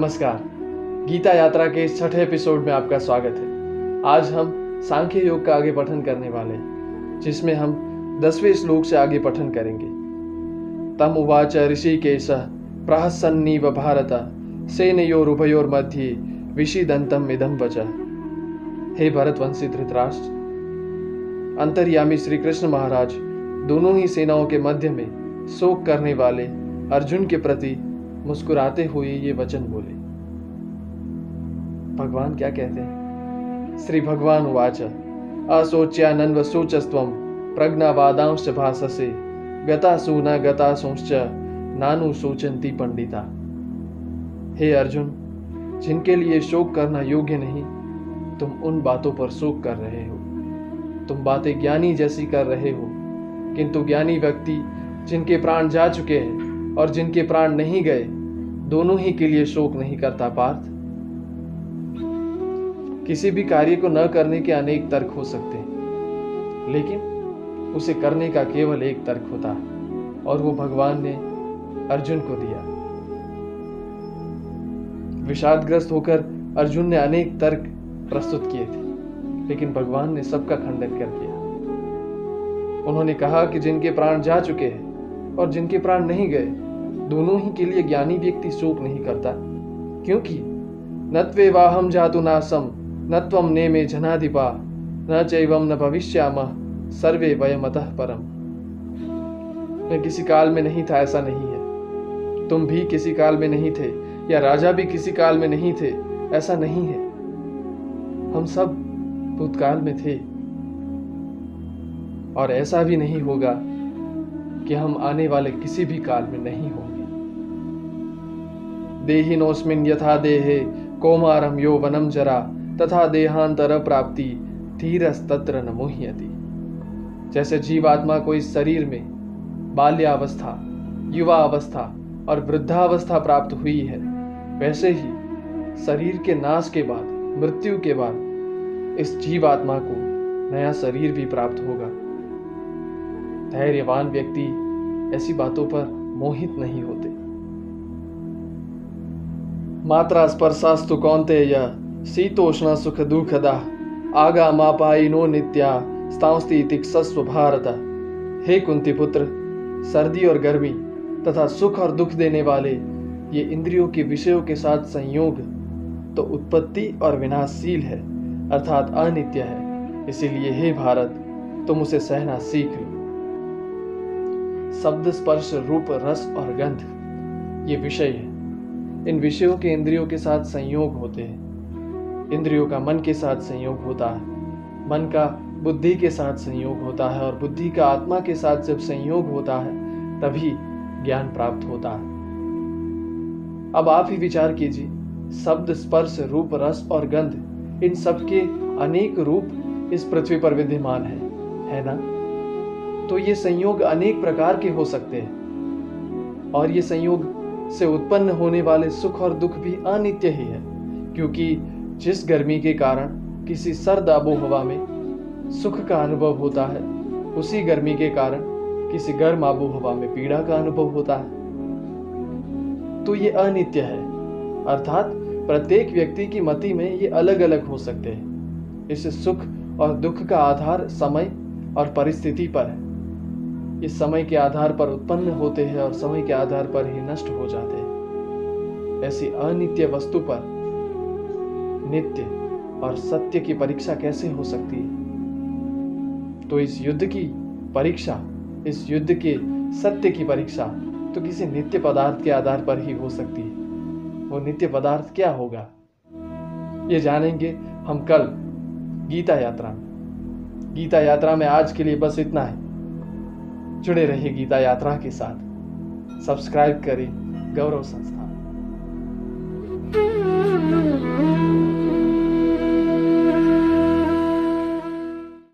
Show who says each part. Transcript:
Speaker 1: नमस्कार। गीता यात्रा के छठे एपिसोड में आपका स्वागत है। आज हम सांख्य योग का आगे पठन करने वाले हैं, जिसमें हम दसवें श्लोक से आगे पठन करेंगे। तम उवाच ऋषिकेश प्रहसन्नीव भारत सेनयोरुभयोर मध्य विषिदंतम इदम वच। हे भरतवंशी धृतराष्ट्र, अंतर्यामी श्री कृष्ण महाराज, दोनों ही सेनाओं के मध्य में शोक करने वाले अर्जुन के प्रति मुस्कुराते हुए ये वचन बोले। भगवान क्या कहते हैं? श्री भगवान वाच असोच्यानन्व सोचस्व प्रज्ञावादांश भाषसे गता सुना गता सोच नानु सोचंती पंडिता। हे अर्जुन, जिनके लिए शोक करना योग्य नहीं, तुम उन बातों पर शोक कर रहे हो। तुम बातें ज्ञानी जैसी कर रहे हो, किंतु ज्ञानी व्यक्ति जिनके प्राण जा चुके हैं और जिनके प्राण नहीं गए, दोनों ही के लिए शोक नहीं करता पार्थ। किसी भी कार्य को न करने के अनेक तर्क हो सकते हैं, लेकिन उसे करने का केवल एक तर्क होता है, और वो भगवान ने अर्जुन को दिया। विषादग्रस्त होकर अर्जुन ने अनेक तर्क प्रस्तुत किए थे, लेकिन भगवान ने सबका खंडन कर दिया। उन्होंने कहा कि जिनके प्राण जा चुके हैं और जिनके प्राण नहीं गए दोनों ही के लिए ज्ञानी व्यक्ति शोक नहीं करता। क्योंकि नत्वे वाहम जातु नासम न तम ने में जनाधिपा, न चैवम न भविष्याम, सर्वे वयमतः परम। मैं किसी काल में नहीं था, ऐसा नहीं है। तुम भी किसी काल में नहीं थे, या राजा भी किसी काल में नहीं थे, ऐसा नहीं है। हम सब भूतकाल में थे। और ऐसा भी नहीं होगा कि हम आने वाले किसी भी काल में नहीं होंगे। देहिनोस्मिन यथा देहे कौमारम यो वनम जरा, तथा देहांतर प्राप्ति धीरस्तत्र न जैसे जीवात्मा को इस शरीर में बाल्यावस्था युवा अवस्था और वृद्धावस्था प्राप्त हुई है, वैसे ही शरीर के नाश के बाद, मृत्यु के बाद इस जीवात्मा को नया शरीर भी प्राप्त होगा। धैर्यवान व्यक्ति ऐसी बातों पर मोहित नहीं होते। मात्रा स्पर्शास्तु कौंतेय शीतोष्ण सुख दुखदा, आगा मापाइनो नित्या स्तांस्ति तिक्सस्व भारत। हे कुंती पुत्र, सर्दी और गर्मी तथा सुख और दुख देने वाले, ये इंद्रियों के विषयों के साथ संयोग तो उत्पत्ति और विनाशशील है, अर्थात अनित्य है। इसीलिए हे भारत, तुम उसे सहना सीख लो। शब्द स्पर्श रूप रस और गंध, ये विषय है। इन विषयों के इंद्रियों के साथ संयोग होते हैं। इंद्रियों का मन के साथ संयोग होता है। मन का बुद्धि के साथ संयोग होता है और बुद्धि का आत्मा के साथ जब संयोग होता है, तभी ज्ञान प्राप्त होता है। अब आप ही विचार कीजिए, शब्द, स्पर्श, रूप, रस और गंध, इन सब के अनेक रूप इस पृथ्वी पर विद्यमान है है ना? तो ये संयोग अनेक प्रकार के हो सकते हैं। और ये संयोग से उत्पन्न होने वाले सुख और दुख भी अनित्य ही है, क्योंकि जिस गर्मी के कारण किसी सर्द आबो हवा में सुख का अनुभव होता है, उसी गर्मी के कारण किसी गर्म आबो हवा में पीड़ा का अनुभव होता है। तो ये अनित्य है, अर्थात प्रत्येक व्यक्ति की मति में ये अलग अलग हो सकते हैं। इस सुख और दुख का आधार समय और परिस्थिति पर है। इस समय के आधार पर उत्पन्न होते हैं और समय के आधार पर ही नष्ट हो जाते हैं। ऐसी अनित्य वस्तु पर नित्य और सत्य की परीक्षा कैसे हो सकती है? तो इस युद्ध की परीक्षा, इस युद्ध के सत्य की परीक्षा तो किसी नित्य पदार्थ के आधार पर ही हो सकती है। वो नित्य पदार्थ क्या होगा? ये जानेंगे हम कल गीता यात्रा में। गीता यात्रा में आज के लिए बस इतना है। जुड़े रहे गीता यात्रा के साथ। सब्सक्राइब करें गौरव संस्थान।